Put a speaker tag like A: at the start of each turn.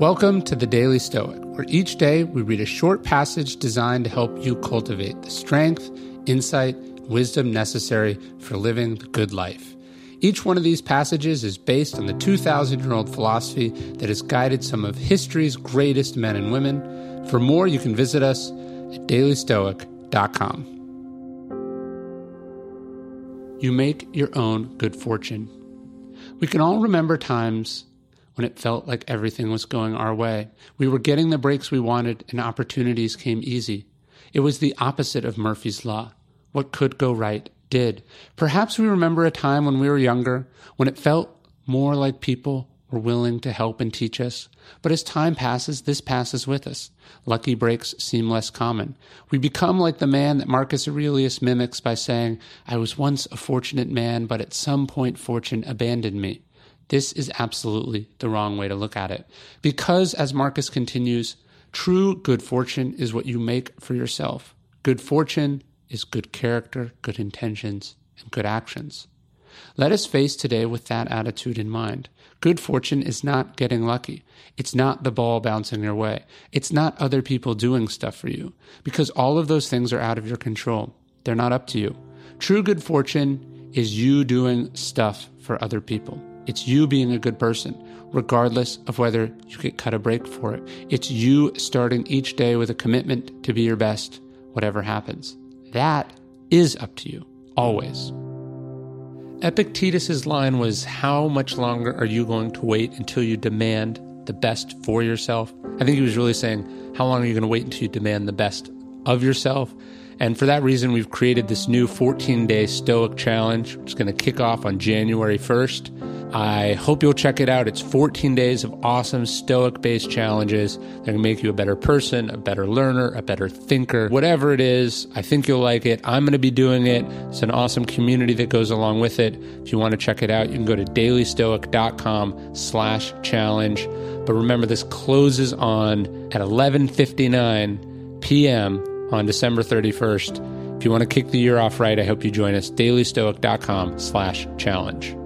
A: Welcome to the Daily Stoic, where each day we read a short passage designed to help you cultivate the strength, insight, wisdom necessary for living the good life. Each one of these passages is based on the 2,000 year old philosophy that has guided some of history's greatest men and women. For more, you can visit us at dailystoic.com. You make your own good fortune. We can all remember times when it felt like everything was going our way. We were getting the breaks we wanted and opportunities came easy. It was the opposite of Murphy's Law. What could go right did. Perhaps we remember a time when we were younger when it felt more like people were willing to help and teach us. But as time passes, this passes with us. Lucky breaks seem less common. We become like the man that Marcus Aurelius mimics by saying, I was once a fortunate man, but at some point fortune abandoned me. This is absolutely the wrong way to look at it. Because, as Marcus continues, true good fortune is what you make for yourself. Good fortune is good character, good intentions, and good actions. Let us face today with that attitude in mind. Good fortune is not getting lucky. It's not the ball bouncing your way. It's not other people doing stuff for you, because all of those things are out of your control. They're not up to you. True good fortune is you doing stuff for other people. It's you being a good person, regardless of whether you get cut a break for it. It's you starting each day with a commitment to be your best, whatever happens. That is up to you, always. Epictetus's line was How much longer are you going to wait until you demand the best for yourself? I think he was really saying, How long are you going to wait until you demand the best of yourself? And for that reason, we've created this new 14 day Stoic challenge, is going to kick off on January 1st. I hope you'll check it out. It's 14 days of awesome stoic based challenges that to make you a better person, a better learner, a better thinker, whatever it is. I think you'll like it. I'm going to be doing it. It's an awesome community that goes along with it. If you want to check it out, you can go to dailystoic.com slash challenge. But remember, this closes on at 11.59 p.m. on December 31st. If you want to kick the year off right, I hope you join us. dailystoic.com slash challenge.